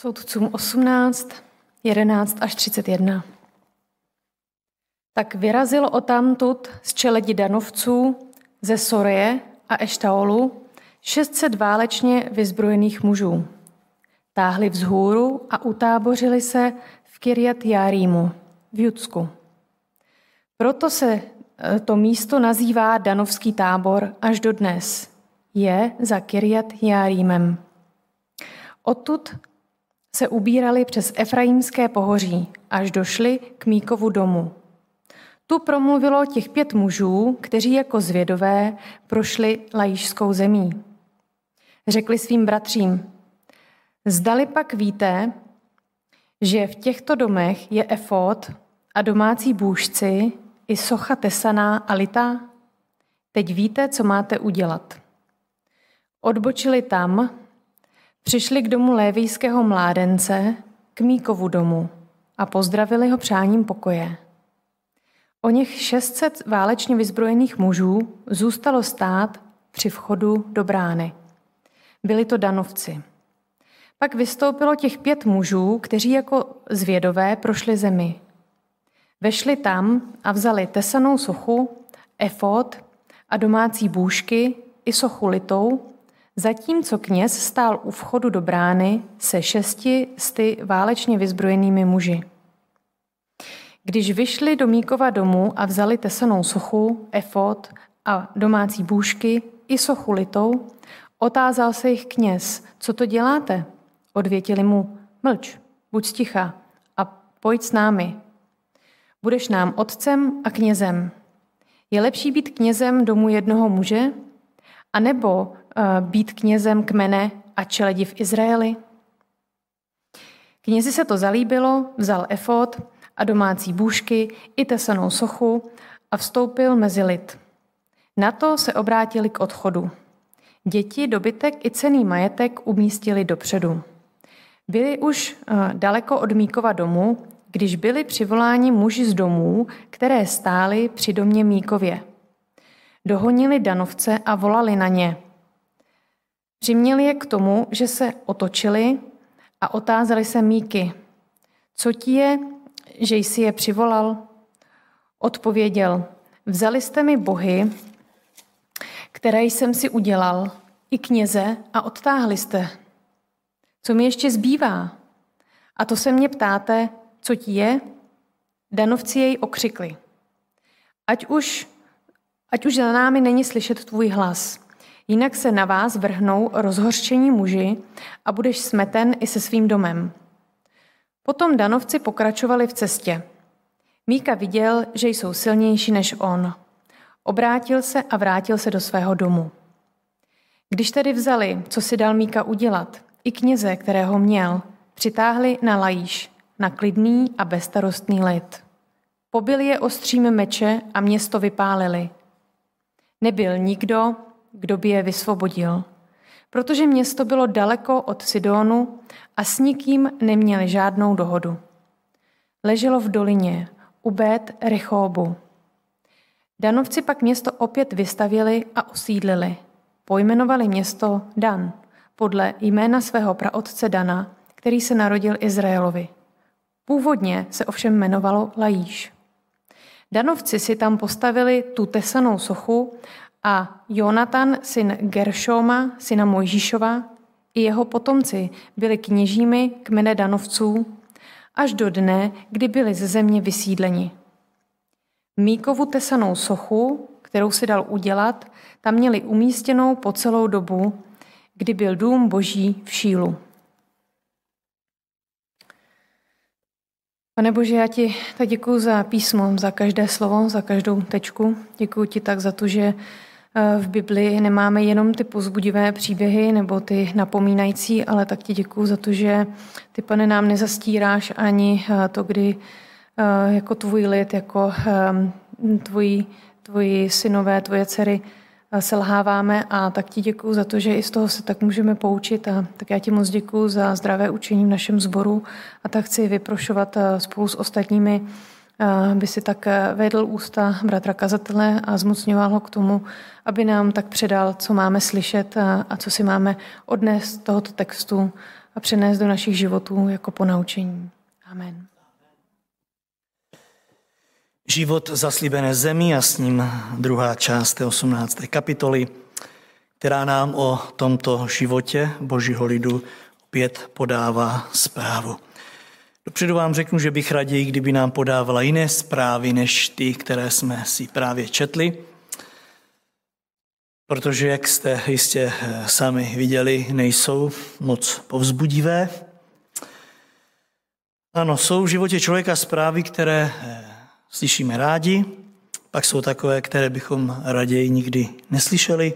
Soudcům 18, 11 až 31. Tak vyrazil tamtud z čeledi danovců, ze Soreje a Eštaolu 600 válečně vyzbrojených mužů. Táhli vzhůru a utábořili se v Kirjat Jarímu v Judsku. Proto se e, to místo nazývá Danovský tábor až do dnes. Je za Kirjat Jarímem. Odtud se ubírali přes Efraimské pohoří, až došli k Míkovu domu. Tu promluvilo těch pět mužů, kteří jako zvědové prošli lajíšskou zemí. Řekli svým bratřím, zdali pak víte, že v těchto domech je efod a domácí bůžci i socha tesaná a litá? Teď víte, co máte udělat. Odbočili tam, přišli k domu lévijského mládence, k Míkovu domu a pozdravili ho přáním pokoje. O něch 600 válečně vyzbrojených mužů zůstalo stát při vchodu do brány. Byli to danovci. Pak vystoupilo těch pět mužů, kteří jako zvědové prošli zemi. Vešli tam a vzali tesanou sochu, efod a domácí bůžky i sochu litou, zatímco kněz stál u vchodu do brány se šesti sty válečně vyzbrojenými muži. Když vyšli do Míkova domu a vzali tesanou sochu, efod a domácí bůžky i sochu litou, otázal se jich kněz, co to děláte? Odvětili mu, mlč, buď sticha a pojď s námi. Budeš nám otcem a knězem. Je lepší být knězem domu jednoho muže, anebo uh, být knězem kmene a čeledi v Izraeli? Knězi se to zalíbilo, vzal efod a domácí bůžky i tesanou sochu a vstoupil mezi lid. Na to se obrátili k odchodu. Děti, dobytek i cený majetek umístili dopředu. Byli už eh, daleko od Míkova domu, když byli přivoláni muži z domů, které stály při domě Míkově. Dohonili danovce a volali na ně. Přiměli je k tomu, že se otočili a otázali se Míky. Co ti je, že jsi je přivolal? Odpověděl, vzali jste mi bohy, které jsem si udělal, i kněze a odtáhli jste. Co mi ještě zbývá? A to se mě ptáte, co ti je? Danovci jej okřikli. Ať už, ať už za námi není slyšet tvůj hlas, jinak se na vás vrhnou rozhořčení muži a budeš smeten i se svým domem. Potom danovci pokračovali v cestě. Míka viděl, že jsou silnější než on. Obrátil se a vrátil se do svého domu. Když tedy vzali, co si dal Míka udělat, i kněze, kterého měl, přitáhli na lajíš, na klidný a bezstarostný lid. Pobili je ostřím meče a město vypálili. Nebyl nikdo, kdo by je vysvobodil protože město bylo daleko od Sidonu a s nikým neměli žádnou dohodu. Leželo v dolině, u Bet Rechobu. Danovci pak město opět vystavili a osídlili. Pojmenovali město Dan, podle jména svého praotce Dana, který se narodil Izraelovi. Původně se ovšem jmenovalo Lajíš. Danovci si tam postavili tu tesanou sochu a Jonatan, syn Geršoma, syna Mojžíšova, i jeho potomci byli kněžími kmene Danovců až do dne, kdy byli ze země vysídleni. Míkovu tesanou sochu, kterou si dal udělat, tam měli umístěnou po celou dobu, kdy byl dům boží v Šílu. Pane Bože, já ti tak děkuji za písmo, za každé slovo, za každou tečku. Děkuji ti tak za to, že v Biblii nemáme jenom ty pozbudivé příběhy nebo ty napomínající, ale tak ti děkuju za to, že ty, pane, nám nezastíráš ani eh, to, kdy eh, jako tvůj lid, jako ehm, tvoji, tvoji synové, tvoje dcery selháváme. A tak ti děkuju za to, že i z toho se tak můžeme poučit. A tak já ti moc děkuju za zdravé učení v našem sboru. A tak chci vyprošovat spolu s ostatními by si tak vedl ústa bratra kazatele a zmocňoval ho k tomu, aby nám tak předal, co máme slyšet a co si máme odnést z tohoto textu a přenést do našich životů jako ponaučení. Amen. Život zaslíbené zemi a s ním druhá část té 18. kapitoly, která nám o tomto životě božího lidu opět podává zprávu. Dopředu vám řeknu, že bych raději, kdyby nám podávala jiné zprávy, než ty, které jsme si právě četli, protože, jak jste jistě eh, sami viděli, nejsou moc povzbudivé. Ano, jsou v životě člověka zprávy, které eh, slyšíme rádi, pak jsou takové, které bychom raději nikdy neslyšeli.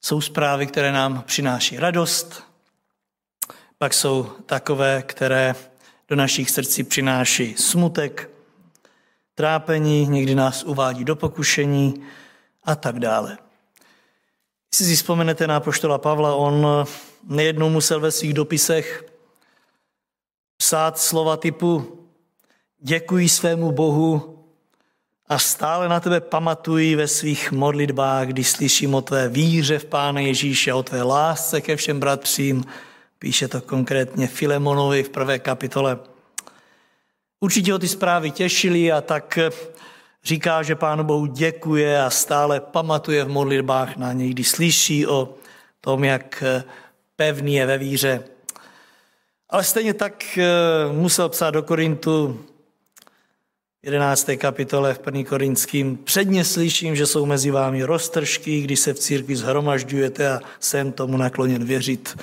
Jsou zprávy, které nám přináší radost, pak jsou takové, které do našich srdcí přináší smutek, trápení, někdy nás uvádí do pokušení a tak dále. Jestli si vzpomenete na poštola Pavla, on nejednou musel ve svých dopisech psát slova typu děkuji svému Bohu a stále na tebe pamatuji ve svých modlitbách, když slyším o tvé víře v Pána Ježíše, o tvé lásce ke všem bratřím, Píše to konkrétně Filemonovi v prvé kapitole. Určitě ho ty zprávy těšily a tak říká, že Pánu Bohu děkuje a stále pamatuje v modlitbách na něj, když slyší o tom, jak pevný je ve víře. Ale stejně tak eh, musel psát do Korintu 11. kapitole v 1. Korinským. Předně slyším, že jsou mezi vámi roztržky, když se v církvi zhromažďujete a jsem tomu nakloněn věřit.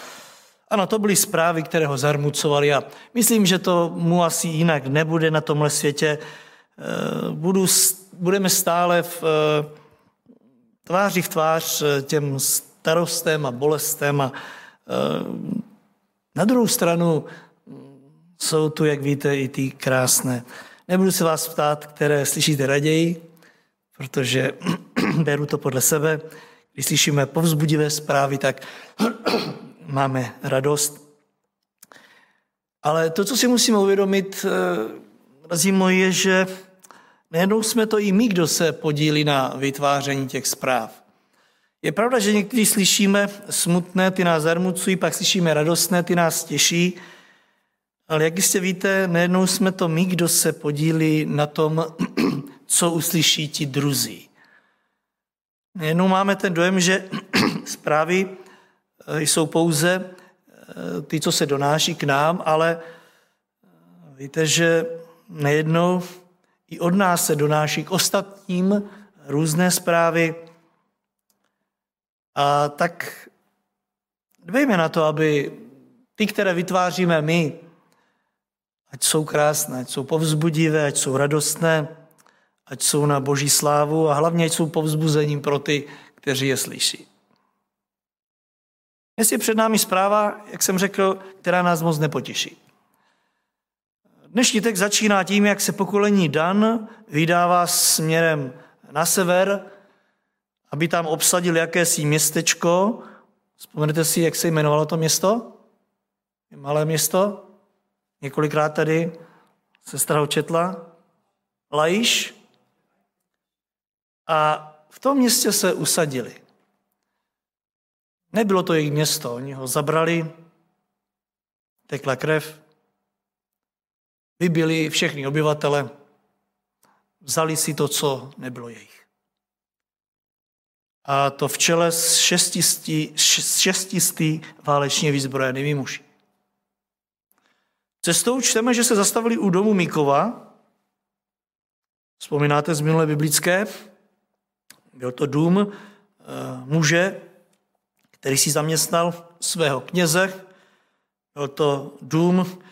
Ano, to byly zprávy, které ho zarmucovaly a myslím, že to mu asi jinak nebude na tomhle světě. Eh, budu, budeme stále v eh, tváři v tvář eh, těm starostem a bolestem a na druhou stranu jsou tu, jak víte, i ty krásné. Nebudu se vás ptát, které slyšíte raději, protože beru to podle sebe. Když slyšíme povzbudivé zprávy, tak máme radost. Ale to, co si musíme uvědomit, razí moje, je, že nejednou jsme to i my, kdo se podílí na vytváření těch zpráv. Je pravda, že někdy slyšíme smutné, ty nás zarmucují, pak slyšíme radostné, ty nás těší, ale jak jistě víte, nejednou jsme to my, kdo se podílí na tom, co uslyší ti druzí. Nejednou máme ten dojem, že zprávy Eh, jsou pouze eh, ty, co se donáší k nám, ale eh, víte, že nejednou i od nás se donáší k ostatním různé zprávy. A tak dbejme na to, aby ty, které vytváříme my, ať jsou krásné, ať jsou povzbudivé, ať jsou radostné, ať jsou na boží slávu a hlavně ať jsou povzbuzením pro ty, kteří je slyší. Dnes je před námi zpráva, jak jsem řekl, která nás moc nepotěší. Dnešní text začíná tím, jak se pokolení Dan vydává směrem na sever, aby tam obsadil jakési městečko. Vzpomenete si, jak se jmenovalo to město? Malé město? Několikrát tady sestra ho četla. Laiš. A v tom městě se usadili. Nebylo to jejich město, oni ho zabrali, tekla krev, vybili všechny obyvatele, vzali si to, co nebylo jejich. A to v čele s šestistý, šestistý válečně vyzbrojenými muži. Cestou čteme, že se zastavili u domu Mikova. Vzpomínáte z minulé biblické? Byl to dům eh, muže, který si zaměstnal svého kněze. Byl to dům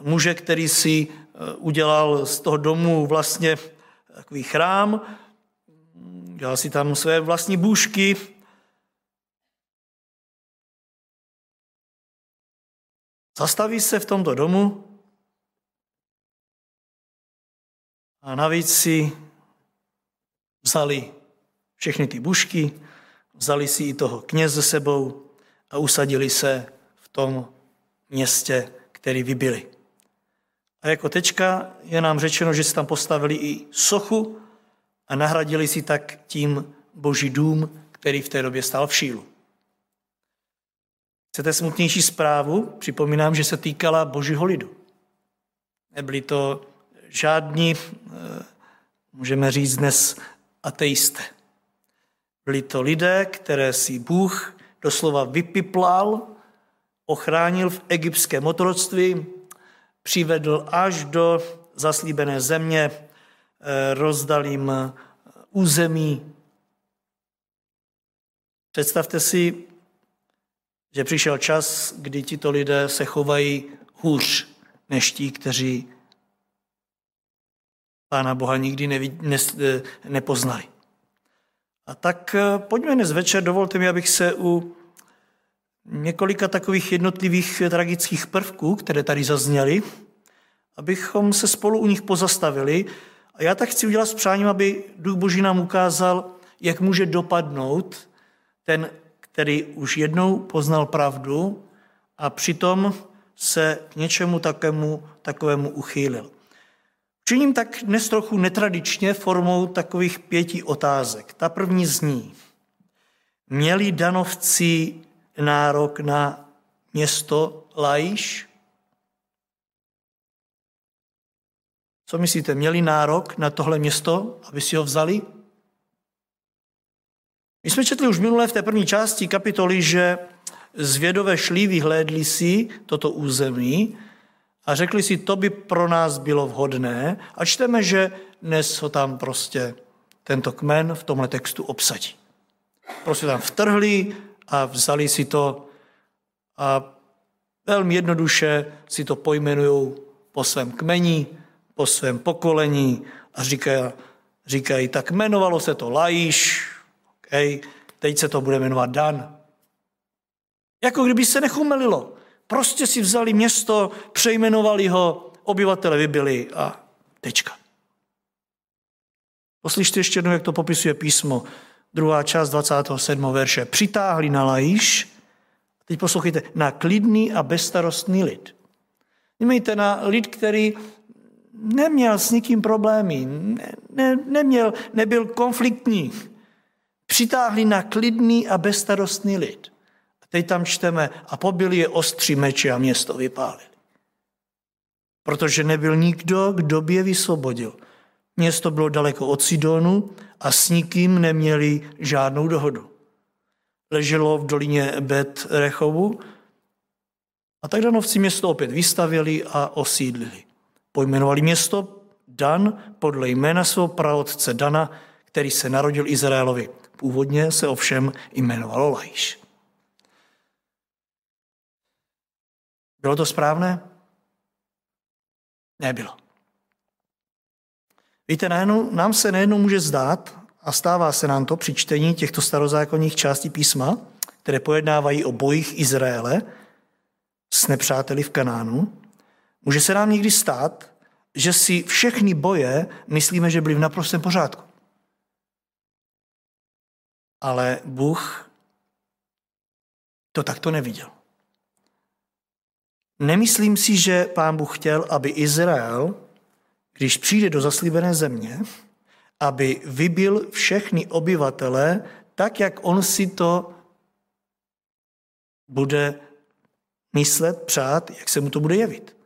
muže, který si eh, udělal z toho domu vlastně takový chrám, dělal si tam své vlastní bůžky, Zastaví se v tomto domu a navíc si vzali všechny ty bušky, Vzali si i toho kněze sebou a usadili se v tom městě, který vybili. A jako tečka je nám řečeno, že si tam postavili i sochu a nahradili si tak tím boží dům, který v té době stál v Šílu. Chcete smutnější zprávu? Připomínám, že se týkala božího lidu. Nebyli to žádní, eh, můžeme říct dnes, ateisté. Byli to lidé, které si Bůh doslova vypiplal, ochránil v egyptském otroctví, přivedl až do zaslíbené země, eh, rozdal jim eh, území. Představte si, že přišel čas, kdy tito lidé se chovají hůř než ti, kteří Pána Boha nikdy neví, ne, eh, nepoznali. A tak pojďme dnes večer, dovolte mi, abych se u několika takových jednotlivých tragických prvků, které tady zazněly, abychom se spolu u nich pozastavili. A já tak chci udělat s přáním, aby Duch Boží nám ukázal, jak může dopadnout ten, který už jednou poznal pravdu a přitom se k něčemu takovému, takovému uchýlil. Činím tak dnes trochu netradičně formou takových pěti otázek. Ta první zní. Měli danovci nárok na město Lajš? Co myslíte, měli nárok na tohle město, aby si ho vzali? My jsme četli už minulé v té první části kapitoly, že zvědové šli, vyhlédli si toto území a řekli si, to by pro nás bylo vhodné. A čteme, že dnes ho tam prostě tento kmen v tomhle textu obsadí. Prostě tam vtrhli, a vzali si to a velmi jednoduše si to pojmenují po svém kmeni, po svém pokolení a říkají, říkají tak jmenovalo se to Lajíš, okay, teď se to bude jmenovat Dan. Jako kdyby se nechumelilo. Prostě si vzali město, přejmenovali ho, obyvatele vybili a tečka. Poslyšte ještě jednou, jak to popisuje písmo druhá část 27. verše. Přitáhli na Lajíš, teď poslouchejte, na klidný a bezstarostný lid. Mějte na lid, který neměl s nikým problémy, ne, ne, neměl, nebyl konfliktní. Přitáhli na klidný a bezstarostný lid. Teď tam čteme, a pobili je ostří meče a město vypálili. Protože nebyl nikdo, kdo by je vysvobodil. Město bylo daleko od Sidonu a s nikým neměli žádnou dohodu. Leželo v dolině Bet Rechovu a tak danovci město opět vystavili a osídlili. Pojmenovali město Dan podle jména svého praotce Dana, který se narodil Izraelovi. Původně se ovšem jmenovalo Lajš. Bylo to správné? Nebylo. Víte, najednou, nám se nejednou může zdát, a stává se nám to při čtení těchto starozákonních částí písma, které pojednávají o bojích Izraele s nepřáteli v Kanánu, může se nám někdy stát, že si všechny boje myslíme, že byly v naprostém pořádku. Ale Bůh to takto neviděl. Nemyslím si, že pán Bůh chtěl, aby Izrael když přijde do zaslíbené země, aby vybil všechny obyvatele tak, jak on si to bude myslet, přát, jak se mu to bude jevit.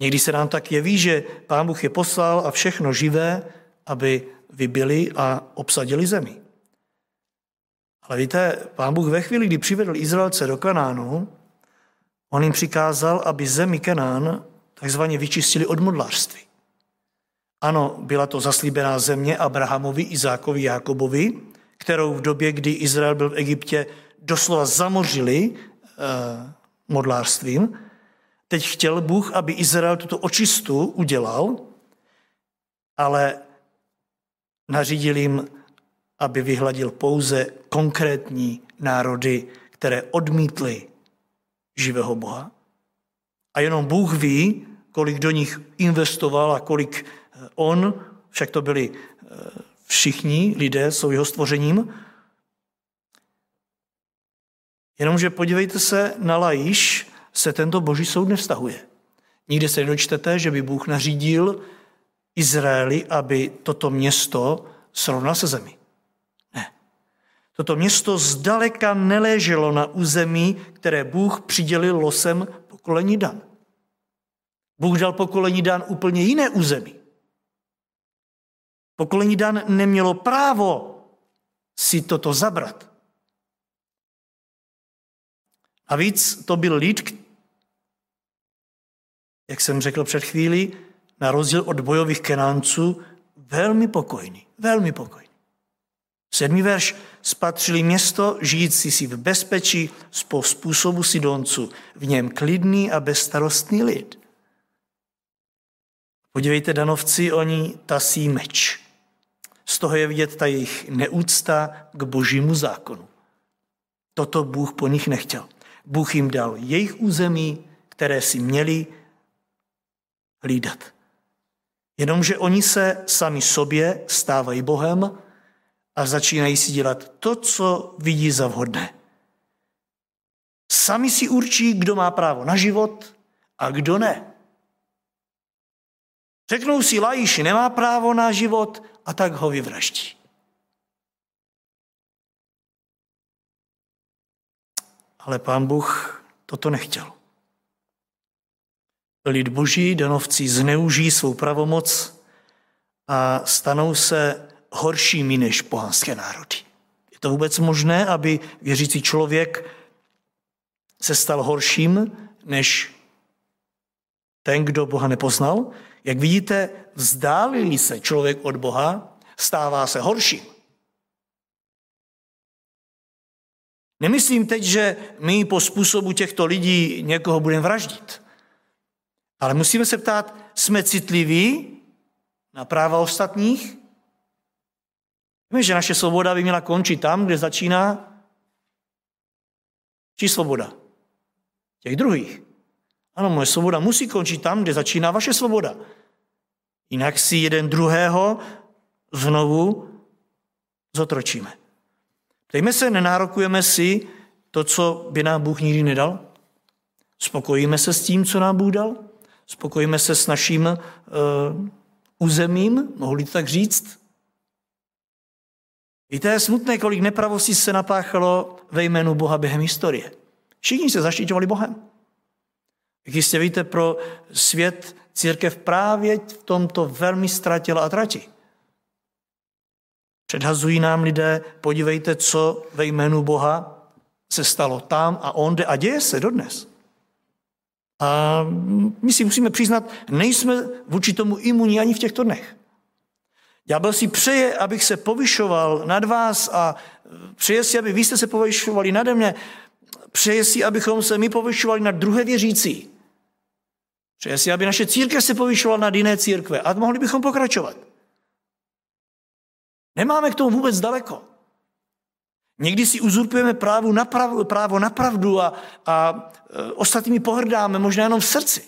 Někdy se nám tak jeví, že pán Bůh je poslal a všechno živé, aby vybili a obsadili zemi. Ale víte, pán Bůh ve chvíli, kdy přivedl Izraelce do Kanánu, on jim přikázal, aby zemi Kanán takzvaně vyčistili od modlářství. Ano, byla to zaslíbená země Abrahamovi, Izákovi, Jákobovi, kterou v době, kdy Izrael byl v Egyptě, doslova zamořili eh, modlářstvím. Teď chtěl Bůh, aby Izrael tuto očistu udělal, ale nařídil jim, aby vyhladil pouze konkrétní národy, které odmítly živého Boha. A jenom Bůh ví, kolik do nich investoval a kolik eh, on, však to byli eh, všichni lidé s jeho stvořením. Jenomže podívejte se, na Lajíš se tento boží soud nevztahuje. Nikde se nedočtete, že by Bůh nařídil Izraeli, aby toto město srovnal se zemí. Toto město zdaleka neléželo na území, které Bůh přidělil losem pokolení Dan. Bůh dal pokolení Dan úplně jiné území. Pokolení Dan nemělo právo si toto zabrat. A víc to byl lid, jak jsem řekl před chvílí, na rozdíl od bojových kenánců, velmi pokojný, velmi pokojný. Sedmý verš spatřili město, žijící si v bezpečí po způsobu Sidonců, v něm klidný a bezstarostný lid. Podívejte, danovci, oni tasí meč. Z toho je vidět ta jejich neúcta k božímu zákonu. Toto Bůh po nich nechtěl. Bůh jim dal jejich území, které si měli hlídat. Jenomže oni se sami sobě stávají Bohem a začínají si dělat to, co vidí za vhodné. Sami si určí, kdo má právo na život a kdo ne. Řeknou si, Lajiš nemá právo na život a tak ho vyvraždí. Ale pán Bůh toto nechtěl. Lid boží, danovci, zneužijí svou pravomoc a stanou se horšími než pohanské národy. Je to vůbec možné, aby věřící člověk se stal horším než ten, kdo Boha nepoznal? Jak vidíte, vzdálí se člověk od Boha, stává se horším. Nemyslím teď, že my po způsobu těchto lidí někoho budeme vraždit. Ale musíme se ptát, jsme citliví na práva ostatních? Víme, že naše svoboda by měla končit tam, kde začíná či svoboda? Těch druhých. Ano, moje svoboda musí končit tam, kde začíná vaše svoboda. Jinak si jeden druhého znovu zotročíme. Ptejme se, nenárokujeme si to, co by nám Bůh nikdy nedal? Spokojíme se s tím, co nám Bůh dal? Spokojíme se s naším uh, územím, mohli to tak říct? Víte, je smutné, kolik nepravostí se napáchalo ve jménu Boha během historie. Všichni se zaštiťovali Bohem. Jak jistě víte, pro svět církev právě v tomto velmi ztratila a tratí. Předhazují nám lidé, podívejte, co ve jménu Boha se stalo tam a onde a děje se dodnes. A my si musíme přiznat, nejsme vůči tomu imunní ani v těchto dnech. Ďábel si přeje, abych se povyšoval nad vás a přeje si, aby vy jste se povyšovali nade mě. Přeje si, abychom se my povyšovali nad druhé věřící. Přeje si, aby naše církev se povyšovala nad jiné církve a mohli bychom pokračovat. Nemáme k tomu vůbec daleko. Někdy si uzurpujeme právo na, pravdu, právo na pravdu a, a e, ostatními pohrdáme, možná jenom v srdci.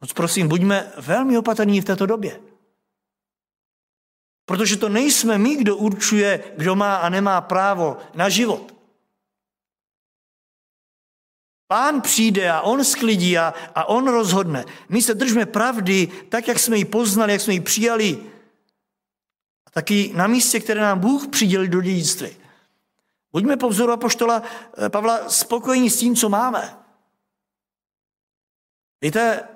Moc prosím, buďme velmi opatrní v této době. Protože to nejsme my, kdo určuje, kdo má a nemá právo na život. Pán přijde a on sklidí a, a on rozhodne. My se držme pravdy tak, jak jsme ji poznali, jak jsme ji přijali. A taky na místě, které nám Bůh přidělil do dědictví. Buďme po vzoru apoštola eh, Pavla spokojení s tím, co máme. Víte,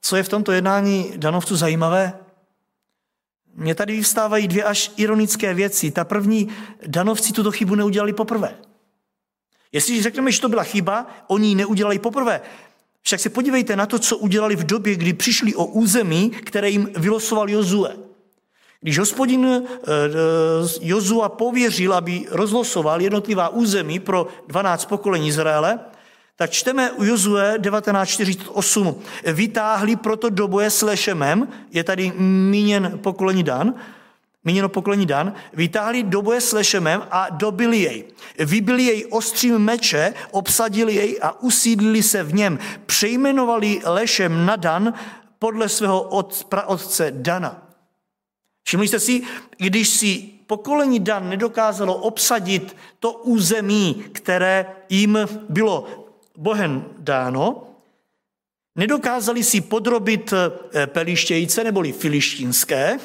co je v tomto jednání danovců zajímavé? Mně tady vyvstávají dvě až ironické věci. Ta první, danovci tuto chybu neudělali poprvé. Jestliže řekneme, že to byla chyba, oni ji neudělali poprvé. Však se podívejte na to, co udělali v době, kdy přišli o území, které jim vylosoval Jozue. Když hospodin eh, eh, Jozua pověřil, aby rozlosoval jednotlivá území pro 12 pokolení Izraele, tak čteme u Jozue 1948. Vytáhli proto do boje s Lešemem, je tady míněn pokolení Dan, míněno pokolení Dan, vytáhli do boje s Lešemem a dobili jej. Vybili jej ostřím meče, obsadili jej a usídlili se v něm. Přejmenovali Lešem na Dan podle svého praotce Dana. Všimli jste si, když si pokolení Dan nedokázalo obsadit to území, které jim bylo Bohem dáno, nedokázali si podrobit eh, pelištějce neboli filištínské,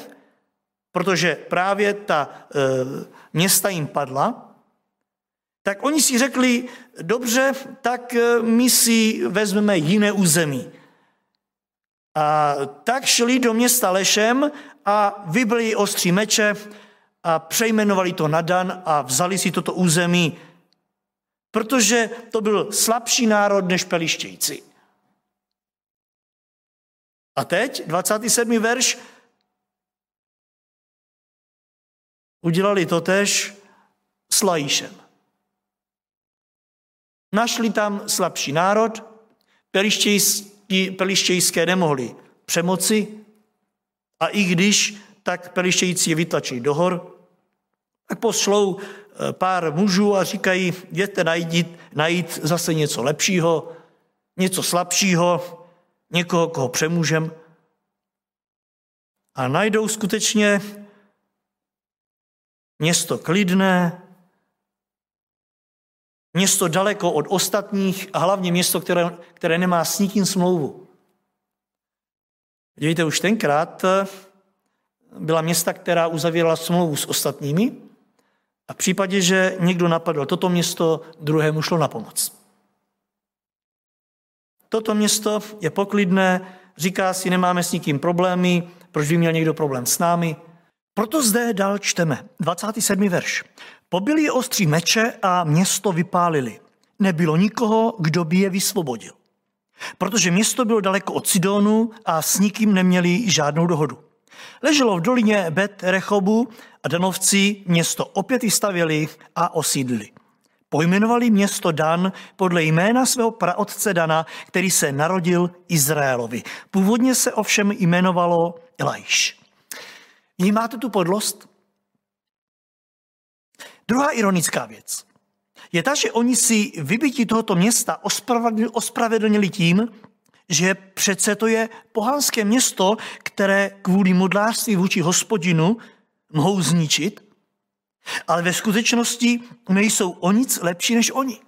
protože právě ta e, města jim padla, tak oni si řekli, dobře, tak eh, my si vezmeme jiné území. A tak šli do města Lešem a vybrali ostří meče a přejmenovali to na Dan a vzali si toto území, protože to byl slabší národ než pelištějci. A teď, 27. verš, udělali to tež s Lajíšem. Našli tam slabší národ, pelištějské nemohli přemoci a i když tak pelištějící je vytlačí do hor, tak pošlou eh, pár mužů a říkají, jděte najít, najít zase něco lepšího, něco slabšího, někoho, koho přemůžem. A najdou skutečně město klidné, město daleko od ostatních a hlavně město, které, které nemá s nikým smlouvu. Víte, už tenkrát eh, byla města, která uzavírala smlouvu s ostatními a v případě, že někdo napadl toto město, druhému šlo na pomoc. Toto město je poklidné, říká si, nemáme s nikým problémy, proč by měl někdo problém s námi. Proto zde dál čteme, 27. verš. Pobili je ostří meče a město vypálili. Nebylo nikoho, kdo by je vysvobodil. Protože město bylo daleko od Sidonu a s nikým neměli žádnou dohodu. Leželo v dolině Bet Rechobu a Danovci město opět vystavěli a osídlili. Pojmenovali město Dan podle jména svého praotce Dana, který se narodil Izraelovi. Původně se ovšem jmenovalo Elajš. Vnímáte tu podlost? Druhá ironická věc je ta, že oni si vybití tohoto města ospravedlnili tím, že přece to je pohanské město, které kvůli modlářství vůči hospodinu mohou zničit, ale ve skutečnosti nejsou o nic lepší než oni.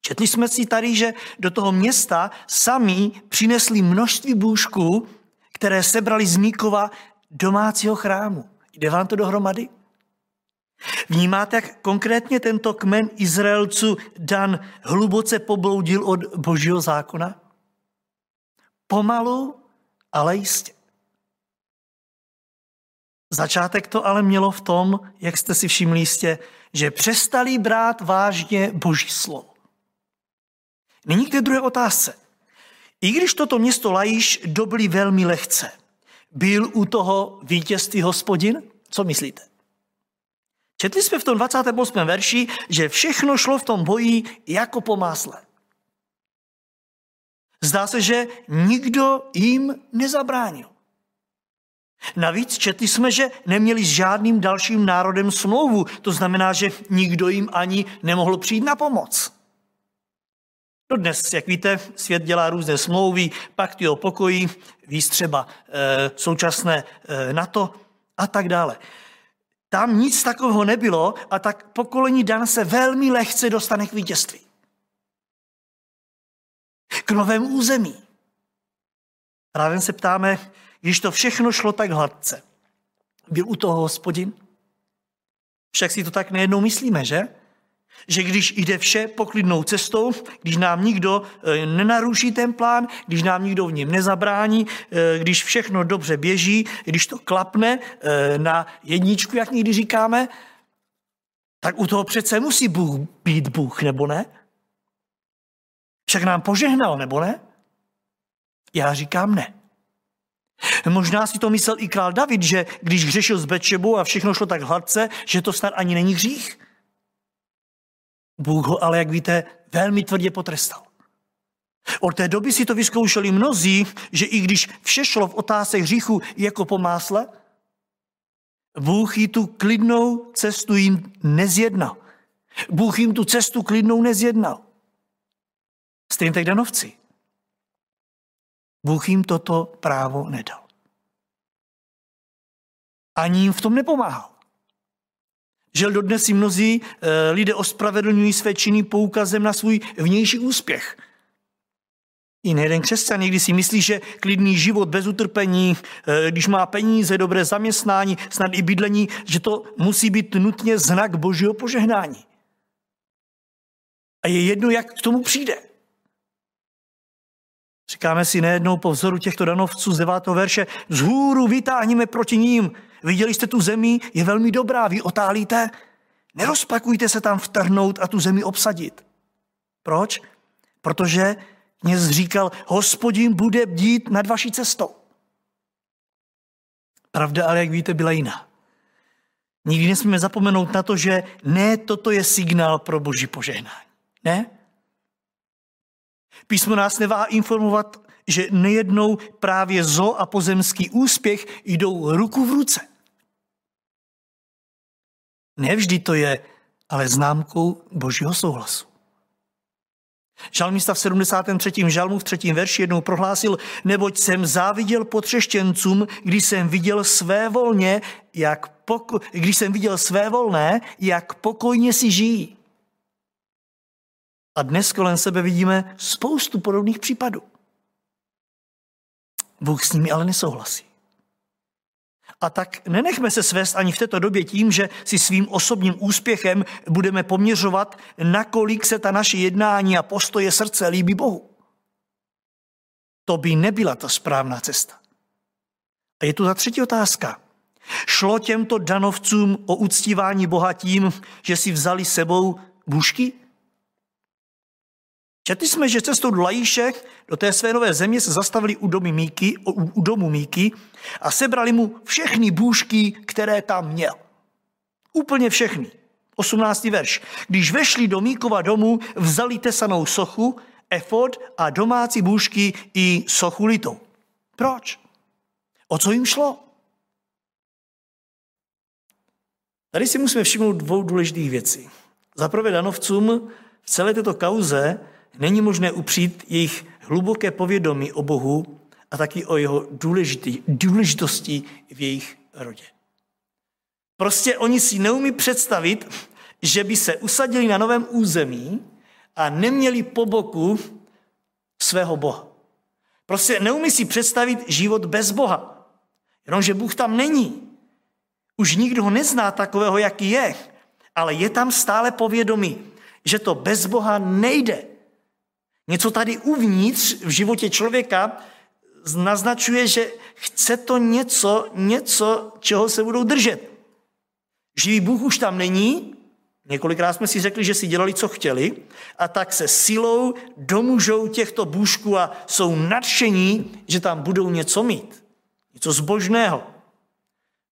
Četli jsme si tady, že do toho města sami přinesli množství bůžků, které sebrali z Míkova domácího chrámu. Jde vám to dohromady? Vnímáte, jak konkrétně tento kmen Izraelců Dan hluboce pobloudil od božího zákona? Pomalu, ale jistě. Začátek to ale mělo v tom, jak jste si všimli jistě, že přestali brát vážně boží slovo. Nyní k té druhé otázce. I když toto město Lajíš dobili velmi lehce, byl u toho vítězství hospodin? Co myslíte? Četli jsme v tom 28. verši, že všechno šlo v tom boji jako po másle. Zdá se, že nikdo jim nezabránil. Navíc četli jsme, že neměli s žádným dalším národem smlouvu. To znamená, že nikdo jim ani nemohl přijít na pomoc. No dnes, jak víte, svět dělá různé smlouvy, pakty o pokoji, víc třeba e, současné e, NATO a tak dále. Tam nic takového nebylo a tak pokolení Dan se velmi lehce dostane k vítězství. K novému území. Právě se ptáme, když to všechno šlo tak hladce, byl u toho hospodin? Však si to tak nejednou myslíme, že? Že když jde vše poklidnou cestou, když nám nikdo e, nenaruší ten plán, když nám nikdo v něm nezabrání, e, když všechno dobře běží, když to klapne e, na jedničku, jak někdy říkáme, tak u toho přece musí Bůh být Bůh, nebo ne? Však nám požehnal, nebo ne? Já říkám ne. Možná si to myslel i král David, že když hřešil s Bečebou a všechno šlo tak hladce, že to snad ani není hřích. Bůh ho ale, jak víte, velmi tvrdě potrestal. Od té doby si to vyzkoušeli mnozí, že i když vše šlo v otázce hříchu jako po másle, Bůh jí tu klidnou cestu jim nezjednal. Bůh jim tu cestu klidnou nezjednal. Stejně tak danovci. Bůh jim toto právo nedal. Ani jim v tom nepomáhal. že dodnes si mnozí eh, lidé ospravedlňují své činy poukazem na svůj vnější úspěch. I nejeden křesťan někdy si myslí, že klidný život bez utrpení, eh, když má peníze, dobré zaměstnání, snad i bydlení, že to musí být nutně znak božího požehnání. A je jedno, jak k tomu přijde. Říkáme si nejednou po vzoru těchto danovců z 9. verše, z hůru vytáhneme proti ním. Viděli jste tu zemi, je velmi dobrá, vy otálíte. Nerozpakujte se tam vtrhnout a tu zemi obsadit. Proč? Protože kněz říkal, hospodin bude bdít nad vaší cestou. Pravda ale, jak víte, byla jiná. Nikdy nesmíme zapomenout na to, že ne toto je signál pro boží požehnání. Ne? Písmo nás nevá informovat, že nejednou právě zlo a pozemský úspěch jdou ruku v ruce. Nevždy to je ale známkou božího souhlasu. Žalmista v 73. žalmu v třetím verši jednou prohlásil, neboť jsem záviděl potřeštěncům, když jsem viděl své volně, jak poko- když jsem viděl své volné, jak pokojně si žijí. A dnes kolem sebe vidíme spoustu podobných případů. Bůh s nimi ale nesouhlasí. A tak nenechme se svést ani v této době tím, že si svým osobním úspěchem budeme poměřovat, nakolik se ta naše jednání a postoje srdce líbí Bohu. To by nebyla ta správná cesta. A je tu ta třetí otázka. Šlo těmto danovcům o uctívání Boha tím, že si vzali sebou bůžky? Četli jsme, že cestou do Lajíše, do té své nové země, se zastavili u, domu Míky, u, u domu Míky a sebrali mu všechny bůžky, které tam měl. Úplně všechny. 18. verš. Když vešli do Míkova domu, vzali tesanou sochu, efod a domácí bůžky i sochu litou. Proč? O co jim šlo? Tady si musíme všimnout dvou důležitých věcí. Za prvé danovcům v celé této kauze není možné upřít jejich hluboké povědomí o Bohu a taky o jeho důležitosti v jejich rodě. Prostě oni si neumí představit, že by se usadili na novém území a neměli po boku svého Boha. Prostě neumí si představit život bez Boha. Jenomže Bůh tam není. Už nikdo ho nezná takového, jaký je, ale je tam stále povědomí, že to bez Boha nejde. Něco tady uvnitř v životě člověka naznačuje, že chce to něco, něco, čeho se budou držet. Živý Bůh už tam není, několikrát jsme si řekli, že si dělali, co chtěli, a tak se silou domůžou těchto bůžků a jsou nadšení, že tam budou něco mít. Něco zbožného.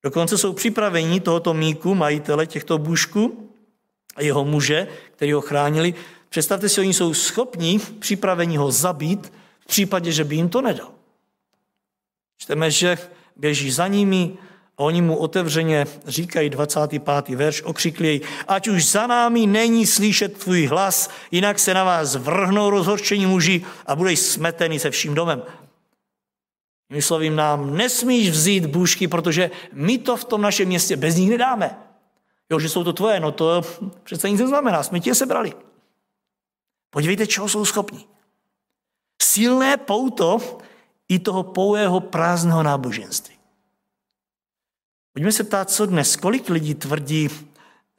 Dokonce jsou připraveni tohoto míku, majitele těchto bůžků a jeho muže, který ho chránili, Představte si, oni jsou schopni, připraveni ho zabít v případě, že by jim to nedal. Čteme, že běží za nimi a oni mu otevřeně říkají 25. verš, okřikli jej, ať už za námi není slyšet tvůj hlas, jinak se na vás vrhnou rozhorčení muži a budeš smetený se vším domem. Myslovím nám, nesmíš vzít bůžky, protože my to v tom našem městě bez nich nedáme. Jo, že jsou to tvoje, no to přece nic neznamená, jsme tě sebrali. Podívejte, čeho jsou schopni. Silné pouto i toho pouhého prázdného náboženství. Pojďme se ptát, co dnes, kolik lidí tvrdí,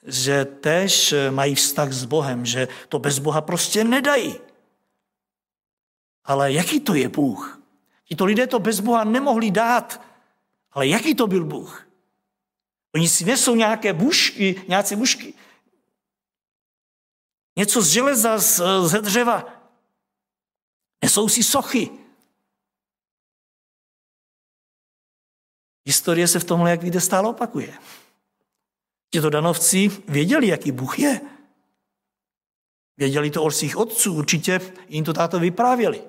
že tež mají vztah s Bohem, že to bez Boha prostě nedají. Ale jaký to je Bůh? Tito lidé to bez Boha nemohli dát. Ale jaký to byl Bůh? Oni si nesou nějaké bušky, nějaké bušky, Něco z železa, z, ze dřeva. Nesou si sochy. Historie se v tomhle, jak víte, stále opakuje. Tito danovci věděli, jaký Bůh je. Věděli to od svých otců, určitě jim to táto vyprávěli.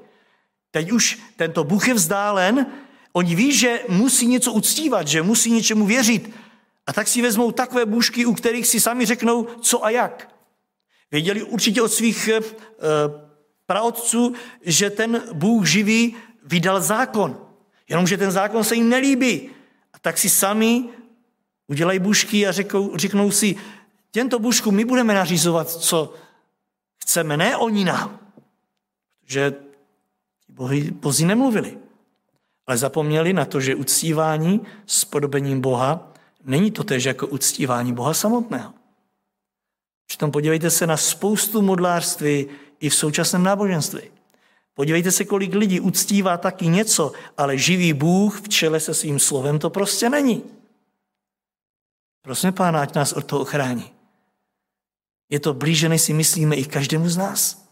Teď už tento Bůh je vzdálen, oni ví, že musí něco uctívat, že musí něčemu věřit. A tak si vezmou takové bůžky, u kterých si sami řeknou, co a jak. Věděli určitě od svých eh, praotců, že ten Bůh živý vydal zákon. Jenomže ten zákon se jim nelíbí. A tak si sami udělají bušky a řekou, řeknou si, těmto bůžkům my budeme nařizovat, co chceme, ne oni nám. Protože ti bohy, bozi nemluvili. Ale zapomněli na to, že uctívání s podobením Boha není to tež jako uctívání Boha samotného. Přitom podívejte se na spoustu modlářství i v současném náboženství. Podívejte se, kolik lidí uctívá taky něco, ale živý Bůh v čele se svým slovem to prostě není. Prosím pána, ať nás od toho ochrání. Je to blíže, než si myslíme i každému z nás.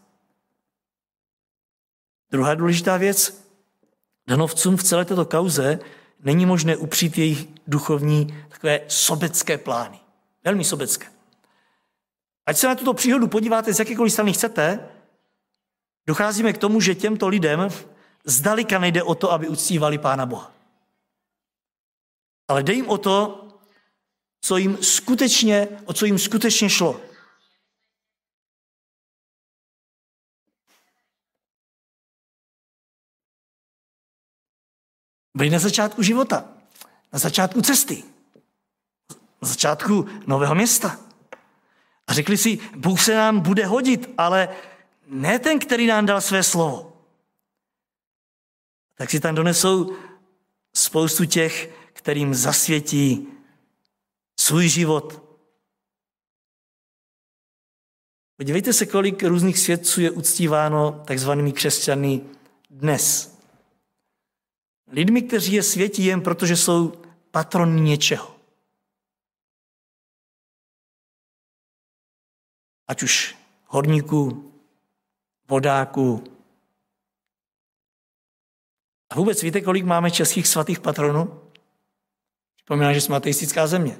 Druhá důležitá věc. Danovcům v celé této kauze není možné upřít jejich duchovní takové sobecké plány. Velmi sobecké. Ať se na tuto příhodu podíváte z jakékoliv strany chcete, docházíme k tomu, že těmto lidem zdaleka nejde o to, aby uctívali Pána Boha. Ale jde jim o to, co jim skutečně, o co jim skutečně šlo. Byli na začátku života, na začátku cesty, na začátku nového města. A řekli si, Bůh se nám bude hodit, ale ne ten, který nám dal své slovo. Tak si tam donesou spoustu těch, kterým zasvětí svůj život. Podívejte se, kolik různých svědců je uctíváno takzvanými křesťany dnes. Lidmi, kteří je světí jen proto, že jsou patrony něčeho. Ať už horníků, vodáků. A vůbec víte, kolik máme českých svatých patronů? Připomíná, že jsme ateistická země.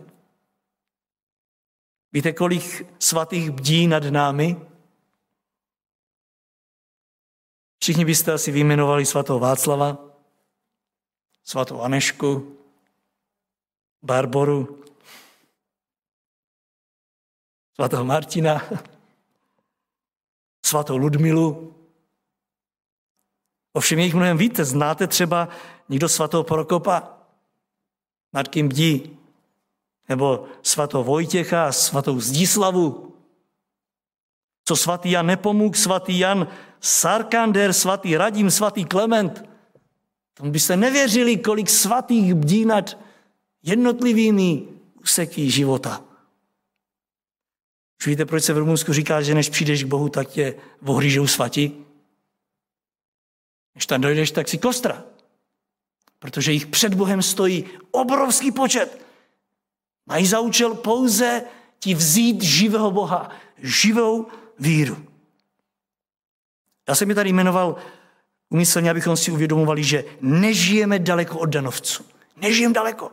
Víte, kolik svatých bdí nad námi? Všichni byste asi vyjmenovali svatou Václava, svatou Anešku, Barboru, svatého Martina, svatou Ludmilu. Ovšem jich mnohem víte. Znáte třeba někdo svatého Prokopa, nad kým bdí? Nebo svatou Vojtěcha, svatou Zdislavu? Co svatý Jan Nepomůk, svatý Jan Sarkander, svatý Radim, svatý Klement? Tomu byste nevěřili, kolik svatých bdí nad jednotlivými úseky života. Už víte, proč se v Rumunsku říká, že než přijdeš k Bohu, tak tě vohřížou svatí? Než tam dojdeš, tak si kostra. Protože jich před Bohem stojí obrovský počet. Mají za účel pouze ti vzít živého Boha, živou víru. Já jsem mi tady jmenoval umyslně, abychom si uvědomovali, že nežijeme daleko od danovců. Nežijeme daleko.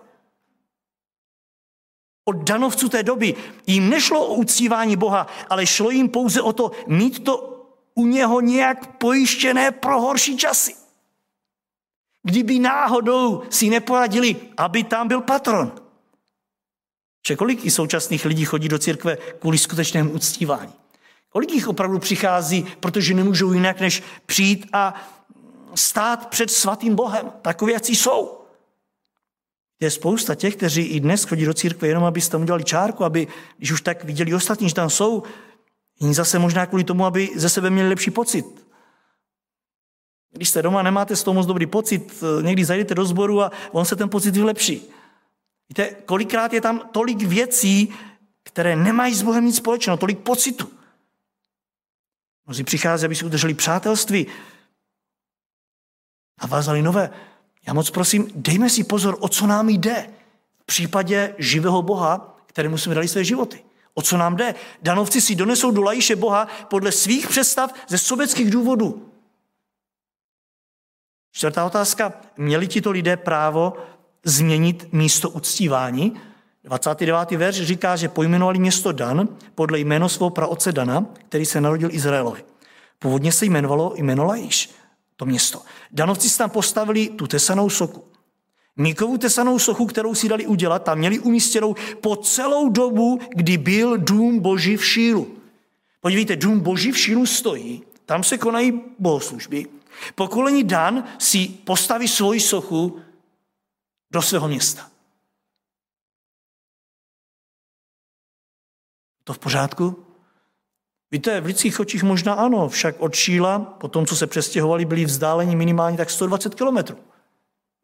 Od danovců té doby jim nešlo o uctívání Boha, ale šlo jim pouze o to mít to u něho nějak pojištěné pro horší časy. Kdyby náhodou si neporadili, aby tam byl patron. Že kolik i současných lidí chodí do církve kvůli skutečnému uctívání? Kolik jich opravdu přichází, protože nemůžou jinak, než přijít a stát před svatým Bohem? Takový, jak jsou. Je spousta těch, kteří i dnes chodí do církve jenom, aby tam udělali čárku, aby, když už tak viděli ostatní, že tam jsou, jiní zase možná kvůli tomu, aby ze sebe měli lepší pocit. Když jste doma, nemáte z toho moc dobrý pocit, někdy zajdete do sboru a on se ten pocit vylepší. Víte, kolikrát je tam tolik věcí, které nemají s Bohem nic společného, tolik pocitu. Mnozí přichází, aby si udrželi přátelství a vázali nové. Já moc prosím, dejme si pozor, o co nám jde v případě živého Boha, kterému jsme dali své životy. O co nám jde? Danovci si donesou do lajiše Boha podle svých představ ze sobeckých důvodů. Čtvrtá otázka. Měli ti to lidé právo změnit místo uctívání? 29. verš říká, že pojmenovali město Dan podle jméno svého praoce Dana, který se narodil Izraelovi. Původně se jmenovalo jméno Lajiš to město. Danovci si tam postavili tu tesanou soku. Míkovou tesanou sochu, kterou si dali udělat, tam měli umístěnou po celou dobu, kdy byl dům boží v Šílu. Podívejte, dům boží v Šílu stojí, tam se konají bohoslužby. Pokolení Dan si postaví svoji sochu do svého města. To v pořádku? Víte, v lidských očích možná ano, však od Šíla, po tom, co se přestěhovali, byli vzdáleni minimálně tak 120 kilometrů.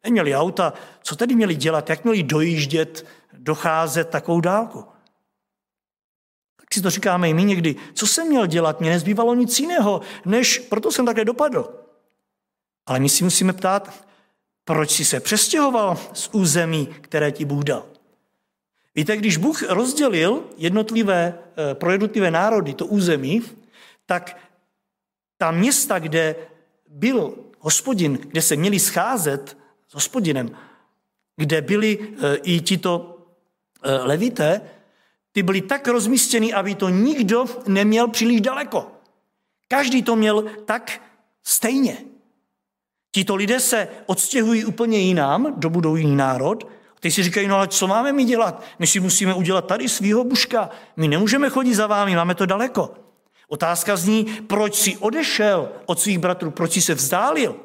Neměli auta, co tedy měli dělat, jak měli dojíždět, docházet takovou dálku. Tak si to říkáme i my někdy. Co jsem měl dělat? Mně nezbývalo nic jiného, než proto jsem také dopadl. Ale my si musíme ptát, proč si se přestěhoval z území, které ti Bůh dal. Víte, když Bůh rozdělil jednotlivé, eh, pro jednotlivé národy to území, tak ta města, kde byl hospodin, kde se měli scházet s hospodinem, kde byli eh, i tito eh, levité, ty byly tak rozmístěny, aby to nikdo neměl příliš daleko. Každý to měl tak stejně. Tito lidé se odstěhují úplně jinam, dobudou jiný národ, Teď si říkají, no ale co máme mi dělat? My si musíme udělat tady svýho buška. My nemůžeme chodit za vámi, máme to daleko. Otázka zní, proč si odešel od svých bratrů, proč si se vzdálil?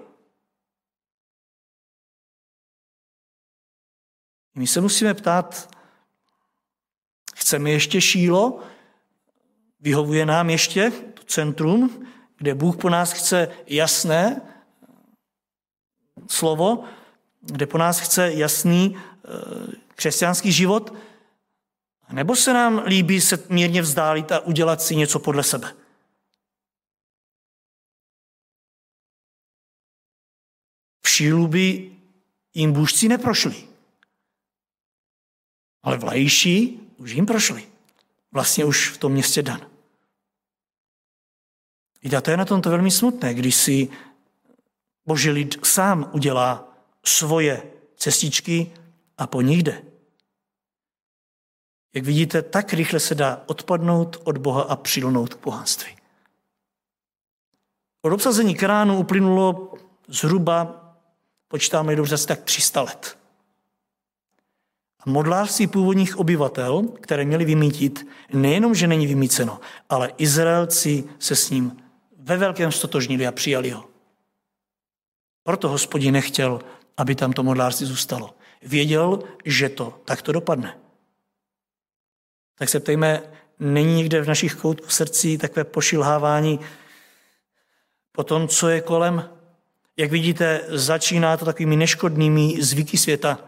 My se musíme ptát, chceme ještě šílo? Vyhovuje nám ještě to centrum, kde Bůh po nás chce jasné slovo, kde po nás chce jasný křesťanský život, nebo se nám líbí se mírně vzdálit a udělat si něco podle sebe? V Šílu by jim bůžci neprošli. Ale v Lajiši už jim prošli. Vlastně už v tom městě Dan. Víte, to je na tomto velmi smutné, když si boží lid sám udělá svoje cestičky a po nich jde. Jak vidíte, tak rychle se dá odpadnout od Boha a přilnout k pohanství. Od obsazení Kránu uplynulo zhruba, počítáme dobře, asi tak 300 let. A modlářství původních obyvatel, které měli vymítit, nejenom, že není vymíceno, ale Izraelci se s ním ve velkém stotožnili a přijali ho. Proto hospodin nechtěl, aby tam to modlářství zůstalo věděl, že to takto dopadne. Tak se ptejme, není někde v našich koutku srdcí takové pošilhávání po tom, co je kolem? Jak vidíte, začíná to takovými neškodnými zvyky světa.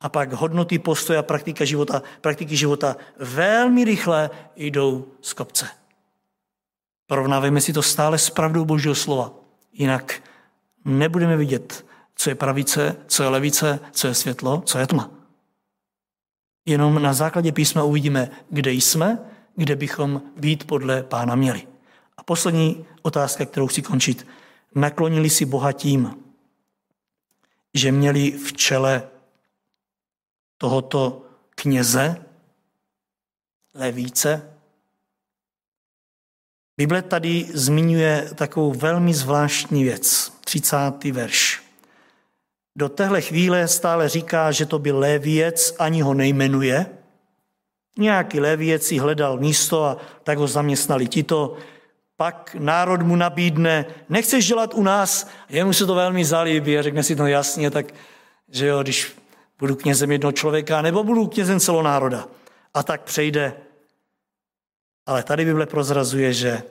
A pak hodnoty, postoje a praktika života, praktiky života velmi rychle jdou z kopce. Porovnávejme si to stále s pravdou Božího slova. Jinak nebudeme vidět co je pravice, co je levice, co je světlo, co je tma. Jenom na základě písma uvidíme, kde jsme, kde bychom být podle pána měli. A poslední otázka, kterou chci končit. Naklonili si Boha tím, že měli v čele tohoto kněze, levíce. Bible tady zmiňuje takovou velmi zvláštní věc, 30. verš. Do téhle chvíle stále říká, že to byl lévěc, ani ho nejmenuje. Nějaký lévěc si hledal místo a tak ho zaměstnali tito. Pak národ mu nabídne, nechceš dělat u nás? Jemu se to velmi zalíbí a řekne si to jasně, tak že jo, když budu knězem jednoho člověka, nebo budu knězem celého národa. A tak přejde. Ale tady Bible prozrazuje, že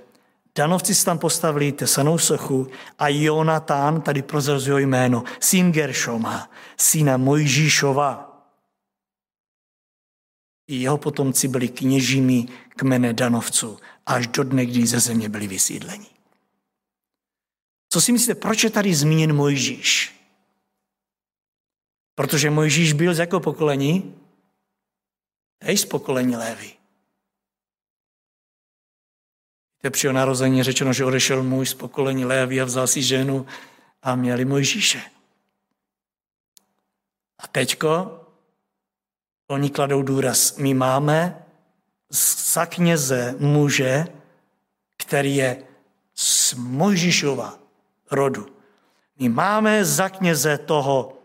Danovci si tam postavili tesanou sochu a Jonatán tady prozrazuje jméno, syn Geršoma, syna Mojžíšova. I jeho potomci byli kněžími kmene Danovců až do dne, kdy ze země byli vysídleni. Co si myslíte, proč je tady zmíněn Mojžíš? Protože Mojžíš byl z jakého pokolení? Hej, z pokolení Lévy. Kde při narození řečeno, že odešel muž z pokolení Lévy a vzal si ženu a měli Mojžíše. A teďko oni kladou důraz. My máme za kněze muže, který je z Mojžíšova rodu. My máme za kněze toho,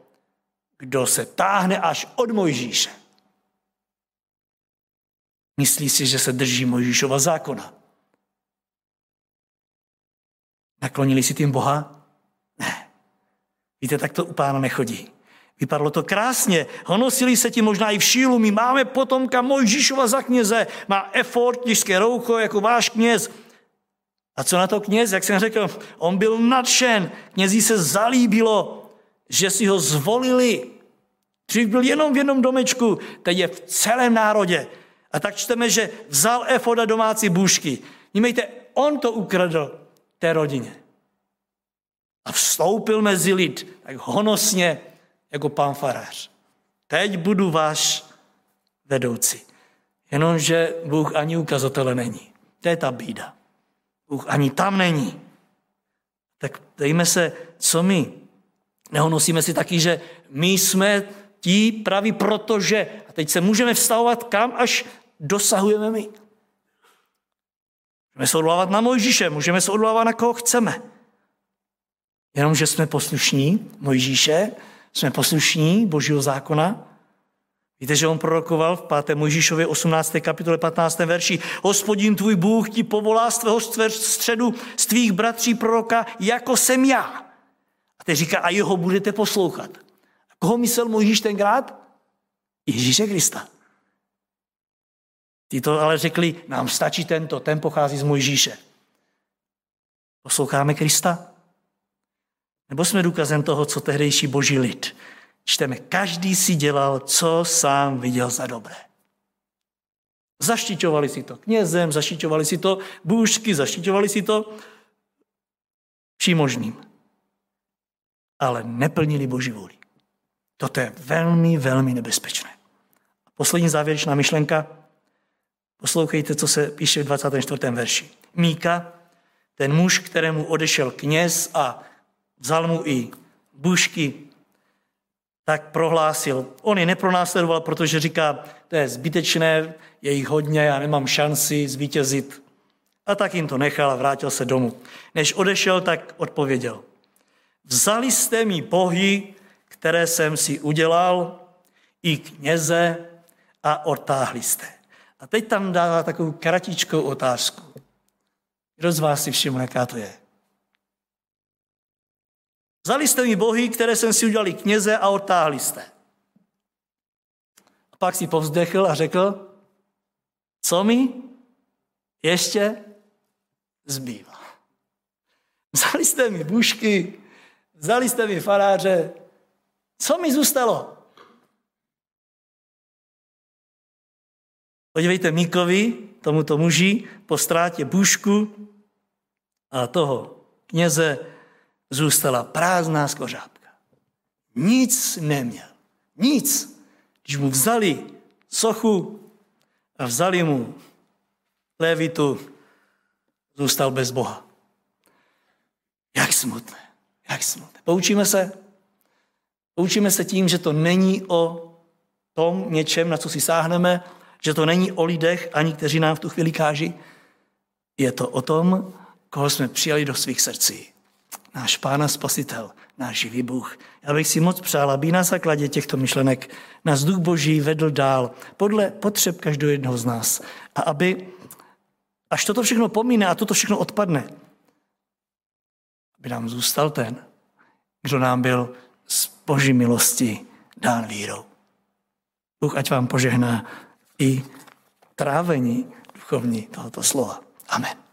kdo se táhne až od Mojžíše. Myslí si, že se drží Mojžíšova zákona. Naklonili si tím Boha? Ne. Víte, tak to u pána nechodí. Vypadalo to krásně. Honosili se ti možná i v šílu. My máme potomka Mojžíšova za kněze. Má efort, těžké roucho, jako váš kněz. A co na to kněz? Jak jsem řekl, on byl nadšen. Knězí se zalíbilo, že si ho zvolili. Dřív byl jenom v jednom domečku, teď je v celém národě. A tak čteme, že vzal efoda domácí bůžky. Vnímejte, on to ukradl té rodině. A vstoupil mezi lid, tak honosně, jako pán farář. Teď budu váš vedoucí. Jenomže Bůh ani ukazatele není. To je ta bída. Bůh ani tam není. Tak dejme se, co my. Nehonosíme si taky, že my jsme ti praví protože. A teď se můžeme vstavovat kam, až dosahujeme my. Můžeme se odvolávat na Mojžíše, můžeme se odvolávat na koho chceme. Jenomže jsme poslušní Mojžíše, jsme poslušní Božího zákona. Víte, že on prorokoval v 5. Mojžíšově 18. kapitole 15. verši Hospodin tvůj Bůh ti povolá z tvého středu z tvých bratří proroka, jako jsem já. A teď říká, a jeho budete poslouchat. A koho myslel Mojžíš tenkrát? Ježíše Krista. Ty to ale řekli, nám stačí tento, ten pochází z Mojžíše. Posloucháme Krista? Nebo jsme důkazem toho, co tehdejší boží lid. Čteme, každý si dělal, co sám viděl za dobré. Zaštiťovali si to knězem, zaštiťovali si to bůžky, zaštiťovali si to vším možným. Ale neplnili boží vůli. Toto je velmi, velmi nebezpečné. Poslední závěrečná myšlenka. Poslouchejte, co se píše v 24. verši. Míka, ten muž, kterému odešel kněz a vzal mu i bušky, tak prohlásil. On je nepronásledoval, protože říká, to je zbytečné, je jich hodně, já nemám šanci zvítězit. A tak jim to nechal a vrátil se domů. Než odešel, tak odpověděl. Vzali jste mi bohy, které jsem si udělal, i kněze a odtáhli jste. A teď tam dává takovou kratičkou otázku. Kdo z vás si všiml, jaká to je? Vzali jste mi bohy, které jsem si udělali kněze a odtáhli jste. A pak si povzdechl a řekl, co mi ještě zbývá. Vzali jste mi bušky, vzali jste mi faráře, co mi zůstalo? Podívejte Míkovi, tomuto muži, po ztrátě bušku a toho kněze zůstala prázdná skořápka. Nic neměl. Nic. Když mu vzali sochu a vzali mu levitu, zůstal bez Boha. Jak smutné. Jak smutné. Poučíme se? Poučíme se tím, že to není o tom něčem, na co si sáhneme, že to není o lidech, ani kteří nám v tu chvíli káží. Je to o tom, koho jsme přijali do svých srdcí náš Pán a Spasitel, náš živý Bůh. Já bych si moc přál, aby na základě těchto myšlenek nás Duch Boží vedl dál podle potřeb každého jednoho z nás. A aby, až toto všechno pomíne a toto všechno odpadne, aby nám zůstal ten, kdo nám byl z Boží milosti dán vírou. Bůh ať vám požehná i trávení duchovní tohoto slova. Amen.